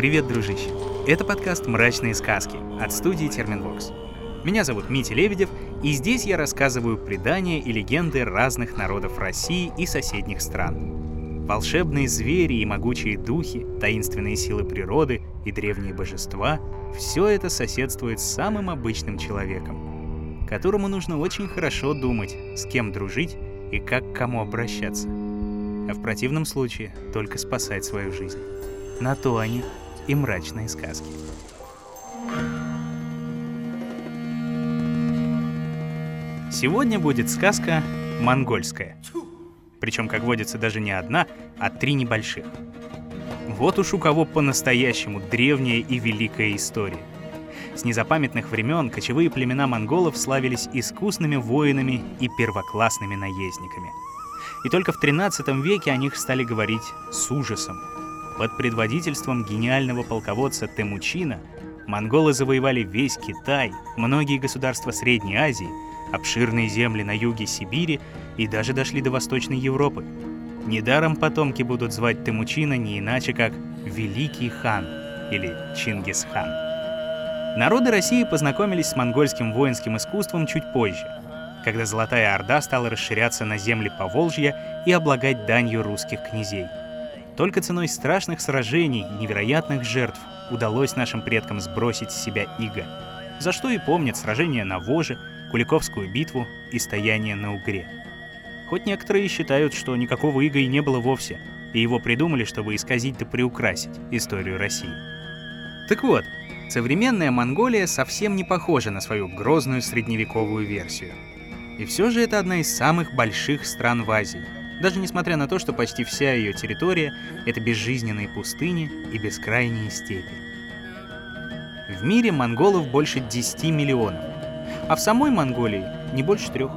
Привет, дружище! Это подкаст «Мрачные сказки» от студии Терминвокс. Меня зовут Митя Лебедев, и здесь я рассказываю предания и легенды разных народов России и соседних стран. Волшебные звери и могучие духи, таинственные силы природы и древние божества — все это соседствует с самым обычным человеком, которому нужно очень хорошо думать, с кем дружить и как к кому обращаться. А в противном случае только спасать свою жизнь. На то они и мрачные сказки. Сегодня будет сказка монгольская. Причем, как водится, даже не одна, а три небольших. Вот уж у кого по-настоящему древняя и великая история. С незапамятных времен кочевые племена монголов славились искусными воинами и первоклассными наездниками. И только в 13 веке о них стали говорить с ужасом, под предводительством гениального полководца Темучина монголы завоевали весь Китай, многие государства Средней Азии, обширные земли на юге Сибири и даже дошли до Восточной Европы. Недаром потомки будут звать Темучина не иначе, как Великий хан или Чингисхан. Народы России познакомились с монгольским воинским искусством чуть позже, когда Золотая Орда стала расширяться на земли Поволжья и облагать данью русских князей – только ценой страшных сражений и невероятных жертв удалось нашим предкам сбросить с себя иго, за что и помнят сражения на Воже, Куликовскую битву и стояние на Угре. Хоть некоторые считают, что никакого ига и не было вовсе, и его придумали, чтобы исказить да приукрасить историю России. Так вот, современная Монголия совсем не похожа на свою грозную средневековую версию. И все же это одна из самых больших стран в Азии — даже несмотря на то, что почти вся ее территория — это безжизненные пустыни и бескрайние степи. В мире монголов больше 10 миллионов, а в самой Монголии не больше трех,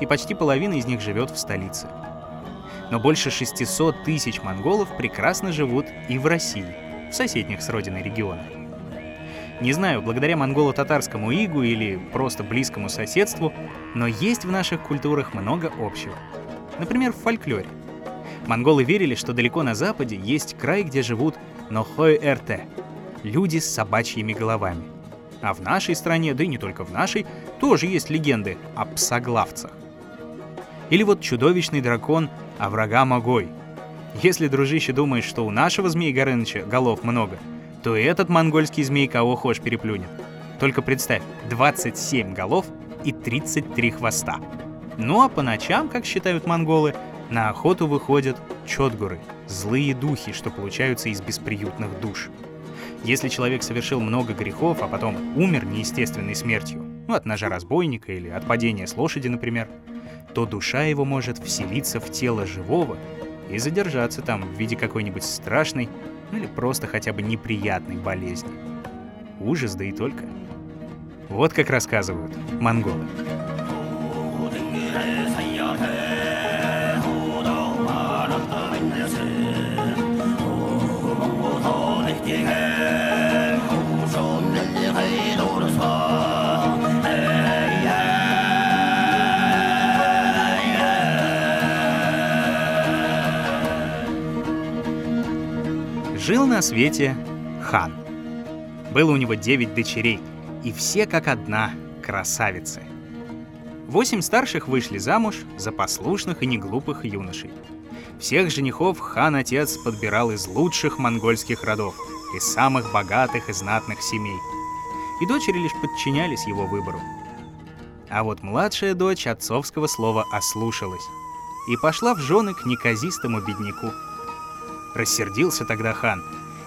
и почти половина из них живет в столице. Но больше 600 тысяч монголов прекрасно живут и в России, в соседних с родиной регионах. Не знаю, благодаря монголо-татарскому игу или просто близкому соседству, но есть в наших культурах много общего — Например, в фольклоре. Монголы верили, что далеко на западе есть край, где живут Нохой-Эрте — люди с собачьими головами. А в нашей стране, да и не только в нашей, тоже есть легенды о псоглавцах. Или вот чудовищный дракон Аврага Могой. Если, дружище, думаешь, что у нашего змея Горыныча голов много, то и этот монгольский змей кого хошь переплюнет. Только представь, 27 голов и 33 хвоста. Ну а по ночам, как считают монголы, на охоту выходят чотгуры, злые духи, что получаются из бесприютных душ. Если человек совершил много грехов, а потом умер неестественной смертью, ну от ножа разбойника или от падения с лошади, например, то душа его может вселиться в тело живого и задержаться там в виде какой-нибудь страшной ну или просто хотя бы неприятной болезни. Ужас, да и только. Вот как рассказывают монголы. Жил на свете хан. Было у него девять дочерей, и все как одна красавицы. Восемь старших вышли замуж за послушных и неглупых юношей. Всех женихов хан-отец подбирал из лучших монгольских родов, из самых богатых и знатных семей. И дочери лишь подчинялись его выбору. А вот младшая дочь отцовского слова ослушалась и пошла в жены к неказистому бедняку. Рассердился тогда хан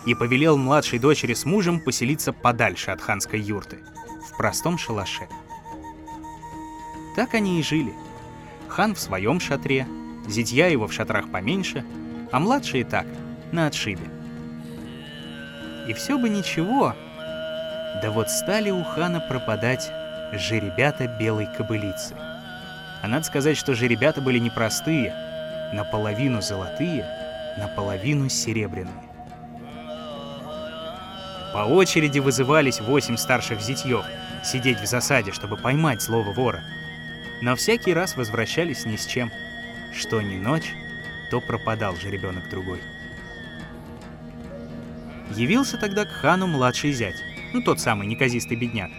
и повелел младшей дочери с мужем поселиться подальше от ханской юрты, в простом шалаше. Так они и жили. Хан в своем шатре, зятья его в шатрах поменьше, а младшие так, на отшибе. И все бы ничего, да вот стали у хана пропадать жеребята белой кобылицы. А надо сказать, что жеребята были непростые, наполовину золотые, наполовину серебряные. По очереди вызывались восемь старших зятьев сидеть в засаде, чтобы поймать слово вора — но всякий раз возвращались ни с чем. Что ни ночь, то пропадал же ребенок другой. Явился тогда к хану младший зять, ну тот самый неказистый бедняк,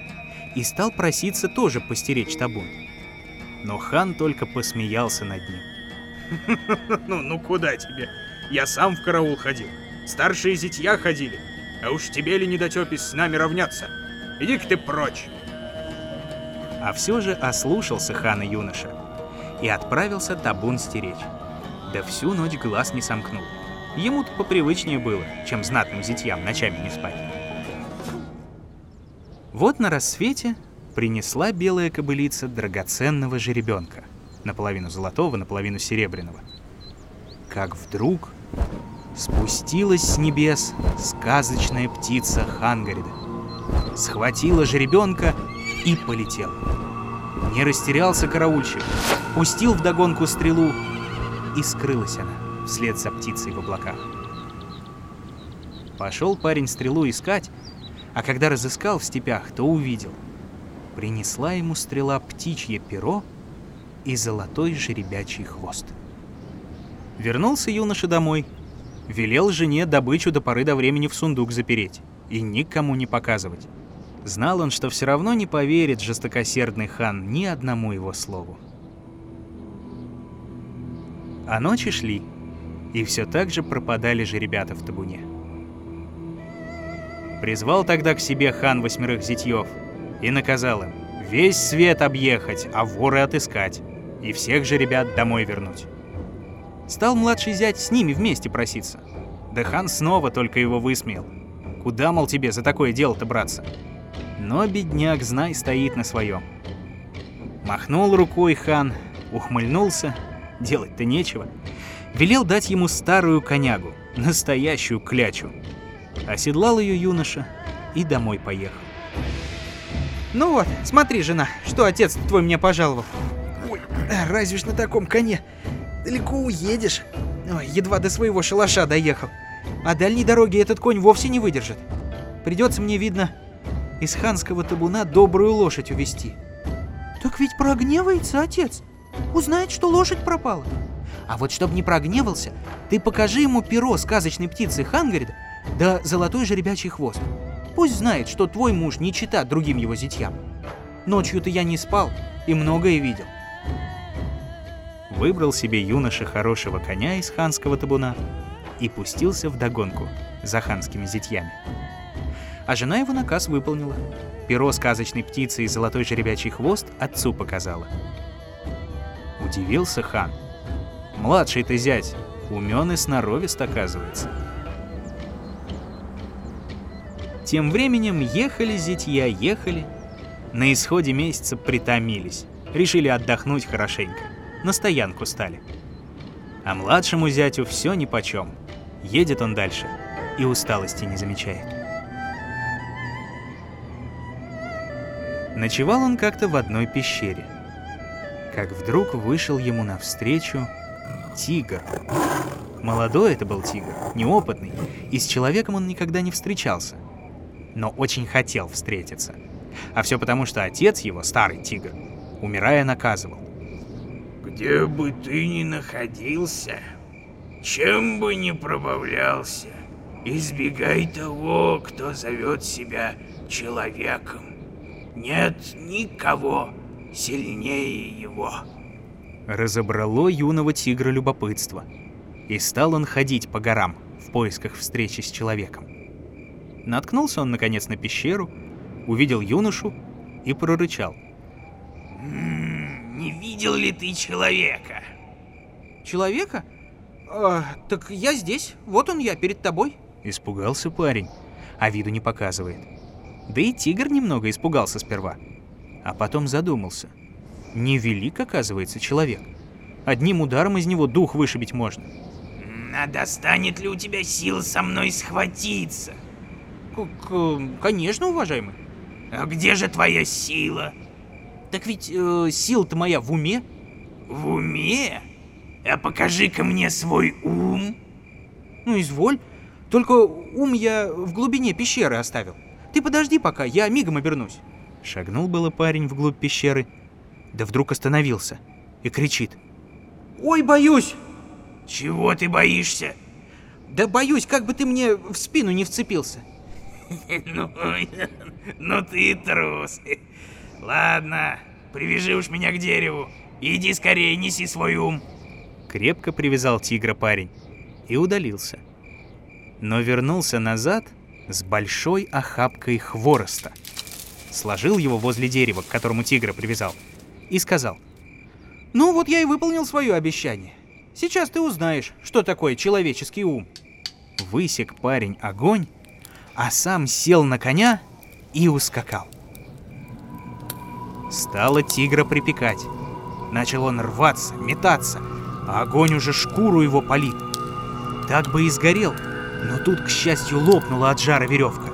и стал проситься тоже постеречь табун. Но хан только посмеялся над ним. Ну, ну куда тебе? Я сам в караул ходил. Старшие зятья ходили. А уж тебе ли недотепись с нами равняться? Иди-ка ты прочь. А все же ослушался хана юноша и отправился табун стеречь. Да всю ночь глаз не сомкнул. Ему-то попривычнее было, чем знатным зятьям ночами не спать. Вот на рассвете принесла белая кобылица драгоценного жеребенка, наполовину золотого, наполовину серебряного. Как вдруг спустилась с небес сказочная птица Хангарида, схватила жеребенка и полетела. Не растерялся караульщик, пустил вдогонку стрелу, и скрылась она вслед за птицей в облаках. Пошел парень стрелу искать, а когда разыскал в степях, то увидел. Принесла ему стрела птичье перо и золотой жеребячий хвост. Вернулся юноша домой, велел жене добычу до поры до времени в сундук запереть и никому не показывать. Знал он, что все равно не поверит жестокосердный хан ни одному его слову. А ночи шли, и все так же пропадали же ребята в табуне. Призвал тогда к себе хан восьмерых зятьев и наказал им весь свет объехать, а воры отыскать, и всех же ребят домой вернуть. Стал младший зять с ними вместе проситься. Да хан снова только его высмеял. Куда, мол, тебе за такое дело-то браться? Но бедняк, знай, стоит на своем. Махнул рукой хан, ухмыльнулся, делать-то нечего. Велел дать ему старую конягу, настоящую клячу. Оседлал ее юноша и домой поехал. Ну вот, смотри, жена, что отец твой мне пожаловал. Ой, разве ж на таком коне далеко уедешь. Ой, едва до своего шалаша доехал. А дальней дороги этот конь вовсе не выдержит. Придется мне, видно, из ханского табуна добрую лошадь увести. Так ведь прогневается отец. Узнает, что лошадь пропала. А вот чтоб не прогневался, ты покажи ему перо сказочной птицы Хангарида да золотой жеребячий хвост. Пусть знает, что твой муж не чита другим его зятьям. Ночью-то я не спал и многое видел. Выбрал себе юноша хорошего коня из ханского табуна и пустился в догонку за ханскими зятьями. А жена его наказ выполнила. Перо сказочной птицы и золотой жеребячий хвост отцу показала. Удивился хан. Младший ты зять, умен и сноровист оказывается. Тем временем ехали зятья, ехали. На исходе месяца притомились. Решили отдохнуть хорошенько. На стоянку стали. А младшему зятю все нипочем. Едет он дальше и усталости не замечает. Ночевал он как-то в одной пещере. Как вдруг вышел ему навстречу тигр. Молодой это был тигр, неопытный, и с человеком он никогда не встречался. Но очень хотел встретиться. А все потому, что отец его, старый тигр, умирая, наказывал. «Где бы ты ни находился, чем бы ни пробавлялся, избегай того, кто зовет себя человеком. Нет никого сильнее его. Разобрало юного тигра любопытство, и стал он ходить по горам в поисках встречи с человеком. Наткнулся он, наконец, на пещеру, увидел юношу и прорычал. «М-м, «Не видел ли ты человека?» Человека? А, так я здесь, вот он я, перед тобой. Испугался парень, а виду не показывает. Да и тигр немного испугался сперва, а потом задумался. Невелик, оказывается, человек. Одним ударом из него дух вышибить можно. А достанет ли у тебя сил со мной схватиться? К конечно, уважаемый. А где же твоя сила? Так ведь э, сила-то моя в уме. В уме? А покажи-ка мне свой ум. Ну, изволь. Только ум я в глубине пещеры оставил. Ты подожди пока, я мигом обернусь. Шагнул было парень вглубь пещеры, да вдруг остановился и кричит. Ой, боюсь! Чего ты боишься? Да боюсь, как бы ты мне в спину не вцепился. Ну, ну ты трус. Ладно, привяжи уж меня к дереву. Иди скорее, неси свой ум. Крепко привязал тигра парень и удалился. Но вернулся назад с большой охапкой хвороста. Сложил его возле дерева, к которому тигра привязал, и сказал. Ну вот я и выполнил свое обещание. Сейчас ты узнаешь, что такое человеческий ум. Высек парень огонь, а сам сел на коня и ускакал. Стало тигра припекать. Начал он рваться, метаться, а огонь уже шкуру его палит. Так бы и сгорел, но тут, к счастью, лопнула от жара веревка.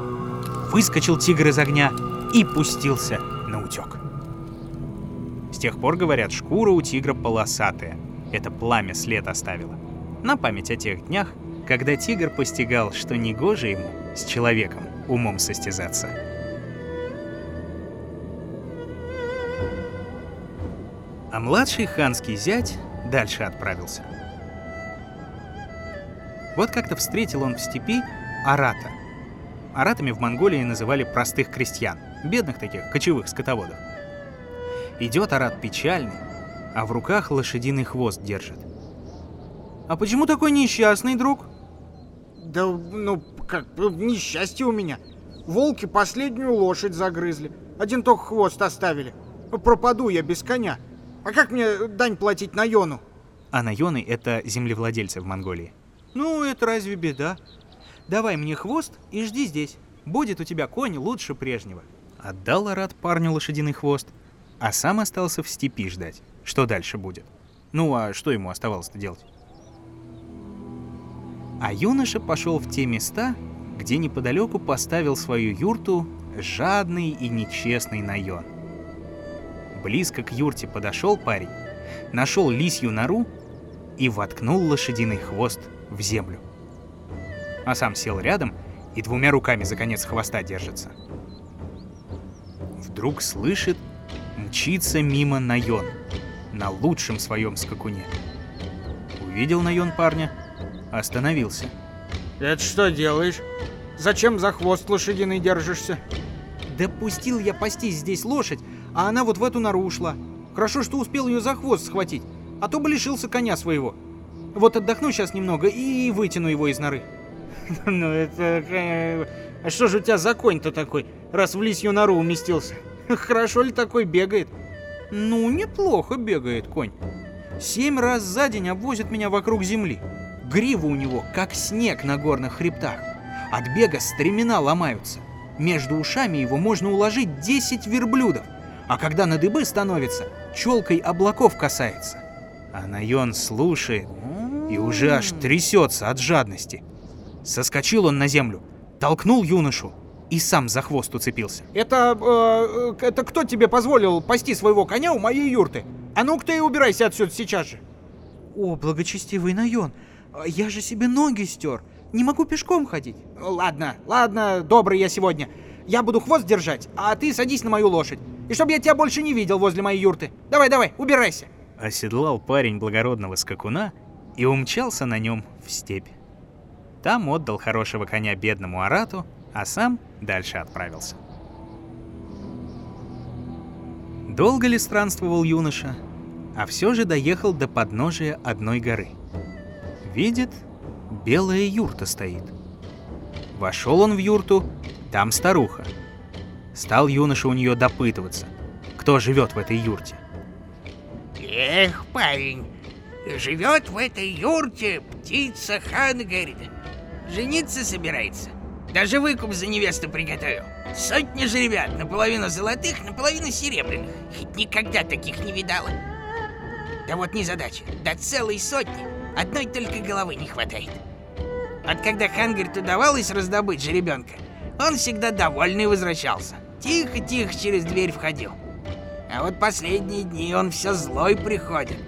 Выскочил тигр из огня и пустился на утек. С тех пор, говорят, шкура у тигра полосатая. Это пламя след оставило. На память о тех днях, когда тигр постигал, что негоже ему с человеком умом состязаться. А младший ханский зять дальше отправился. Вот как-то встретил он в степи арата. Аратами в Монголии называли простых крестьян, бедных таких, кочевых скотоводов. Идет арат печальный, а в руках лошадиный хвост держит. А почему такой несчастный, друг? Да, ну, как, несчастье у меня. Волки последнюю лошадь загрызли. Один только хвост оставили. Пропаду я без коня. А как мне дань платить Найону? А Найоны — это землевладельцы в Монголии. Ну, это разве беда? Давай мне хвост и жди здесь. Будет у тебя конь лучше прежнего. Отдал Арат парню лошадиный хвост, а сам остался в степи ждать, что дальше будет. Ну, а что ему оставалось-то делать? А юноша пошел в те места, где неподалеку поставил свою юрту жадный и нечестный Найон. Близко к юрте подошел парень, нашел лисью нору и воткнул лошадиный хвост в землю. А сам сел рядом и двумя руками за конец хвоста держится. Вдруг слышит, мчится мимо Найон на лучшем своем скакуне. Увидел Найон парня, остановился. Это что делаешь? Зачем за хвост лошадиный держишься? Да пустил я пастись здесь лошадь, а она вот в эту нору ушла. Хорошо, что успел ее за хвост схватить, а то бы лишился коня своего. Вот отдохну сейчас немного и вытяну его из норы. Ну это... э, А что же у тебя за конь-то такой, раз в лисью нору уместился? Хорошо ли такой бегает? Ну, неплохо бегает конь. Семь раз за день обвозит меня вокруг земли. Грива у него, как снег на горных хребтах. От бега стремена ломаются. Между ушами его можно уложить 10 верблюдов. А когда на дыбы становится, челкой облаков касается. А Найон слушает и уже аж трясется от жадности. Соскочил он на землю, толкнул юношу и сам за хвост уцепился. Это... э, это кто тебе позволил пасти своего коня у моей юрты? А ну-ка ты и убирайся отсюда сейчас же. О, благочестивый Найон, я же себе ноги стер. Не могу пешком ходить. Ладно, ладно, добрый я сегодня. Я буду хвост держать, а ты садись на мою лошадь. И чтобы я тебя больше не видел возле моей юрты. Давай, давай, убирайся. Оседлал парень благородного скакуна и умчался на нем в степь. Там отдал хорошего коня бедному арату, а сам дальше отправился. Долго ли странствовал юноша, а все же доехал до подножия одной горы. Видит, белая юрта стоит. Вошел он в юрту, там старуха. Стал юноша у нее допытываться, кто живет в этой юрте. Эх, парень, живет в этой юрте птица Хангарь. Жениться собирается. Даже выкуп за невесту приготовил. Сотни же ребят, наполовину золотых, наполовину серебряных. Хоть никогда таких не видала. Да вот не задача, до целой сотни. Одной только головы не хватает. Вот когда Хангерту давалось раздобыть жеребенка, он всегда довольный возвращался. Тихо-тихо через дверь входил. А вот последние дни он все злой приходит.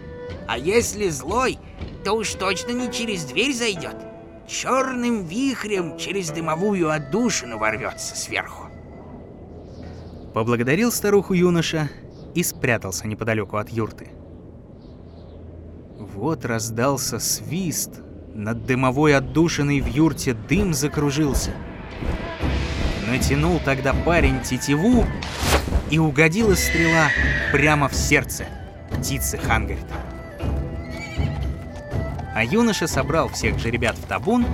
А если злой, то уж точно не через дверь зайдет. Черным вихрем через дымовую отдушину ворвется сверху. Поблагодарил старуху юноша и спрятался неподалеку от юрты. Вот раздался свист, Над дымовой отдушиной в юрте дым закружился. Натянул тогда парень тетиву, и угодила стрела прямо в сердце птицы Хангарита. А юноша собрал всех же ребят в табун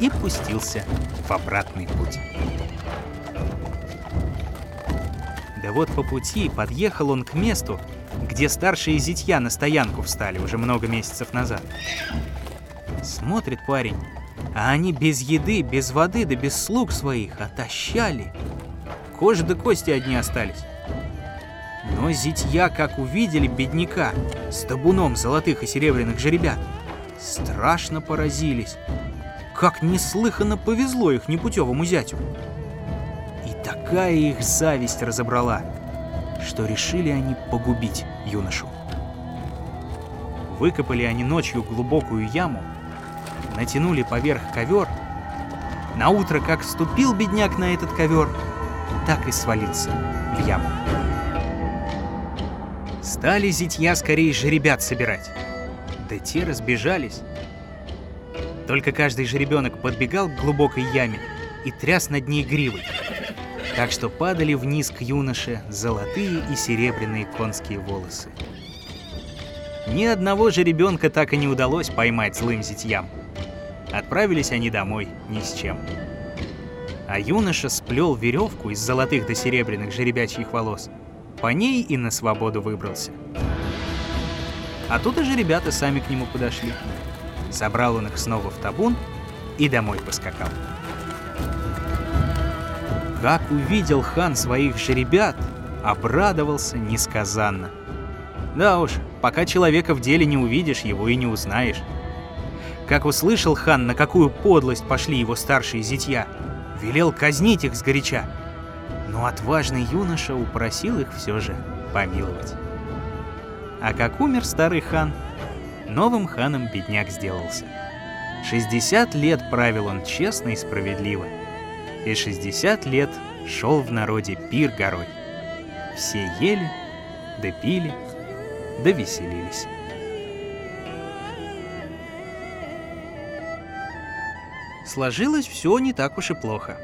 и пустился в обратный путь. Да вот по пути подъехал он к месту, где старшие зятья на стоянку встали уже много месяцев назад. Смотрит парень, а они без еды, без воды да без слуг своих отощали. Кожа да кости одни остались. Но зятья, как увидели бедняка с табуном золотых и серебряных жеребят, страшно поразились. Как неслыханно повезло их непутевому зятю. И такая их зависть разобрала, что решили они погубить юношу. Выкопали они ночью глубокую яму, натянули поверх ковер. На утро, как ступил бедняк на этот ковер, так и свалился в яму. Стали зятья скорее жеребят собирать. Да те разбежались. Только каждый жеребенок подбегал к глубокой яме и тряс над ней гривой. Так что падали вниз к юноше золотые и серебряные конские волосы. Ни одного жеребенка так и не удалось поймать злым зятьям. Отправились они домой ни с чем. А юноша сплел веревку из золотых до серебряных жеребячьих волос. По ней и на свободу выбрался. А тут уже ребята сами к нему подошли. Собрал он их снова в табун и домой поскакал. Как увидел хан своих жеребят, обрадовался несказанно. Да уж, пока человека в деле не увидишь, его и не узнаешь. Как услышал хан, на какую подлость пошли его старшие зятья, велел казнить их сгоряча. Но отважный юноша упросил их все же помиловать. А как умер старый хан, новым ханом бедняк сделался. 60 лет правил он честно и справедливо. И 60 лет шел в народе пир горой. Все ели, да пили, да веселились. Сложилось все не так уж и плохо.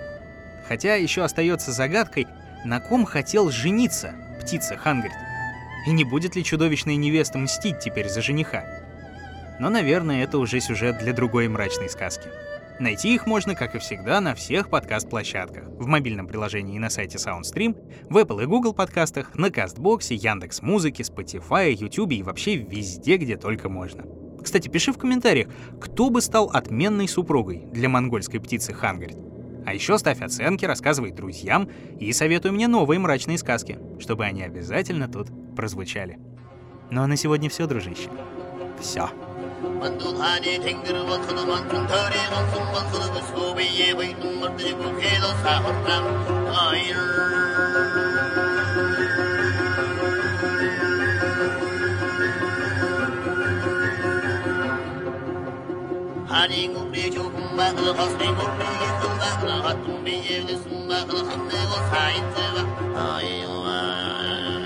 Хотя еще остается загадкой, на ком хотел жениться птица Хангрид. И не будет ли чудовищная невеста мстить теперь за жениха? Но, наверное, это уже сюжет для другой мрачной сказки. Найти их можно, как и всегда, на всех подкаст-площадках. В мобильном приложении и на сайте SoundStream, в Apple и Google подкастах, на Кастбоксе, Яндекс Музыке, Spotify, YouTube и вообще везде, где только можно. Кстати, пиши в комментариях, кто бы стал отменной супругой для монгольской птицы Хангарит. А еще ставь оценки, рассказывай друзьям и советуй мне новые мрачные сказки, чтобы они обязательно тут прозвучали. Ну а на сегодня все, дружище. Все.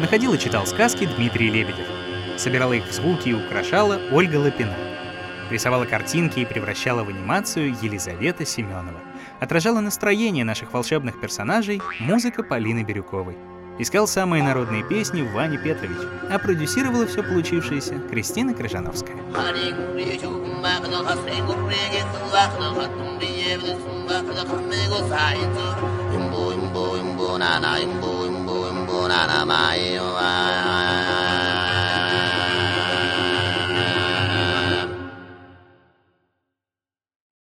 Находил и читал сказки Дмитрий Лебедев. Собирала их в звуки и украшала Ольга Лапина. Рисовала картинки и превращала в анимацию Елизавета Семенова. Отражала настроение наших волшебных персонажей музыка Полины Бирюковой. Искал самые народные песни Ваня Петрович, а продюсировала все получившееся Кристина Крыжановская. na na imbu imbu imbu na na ma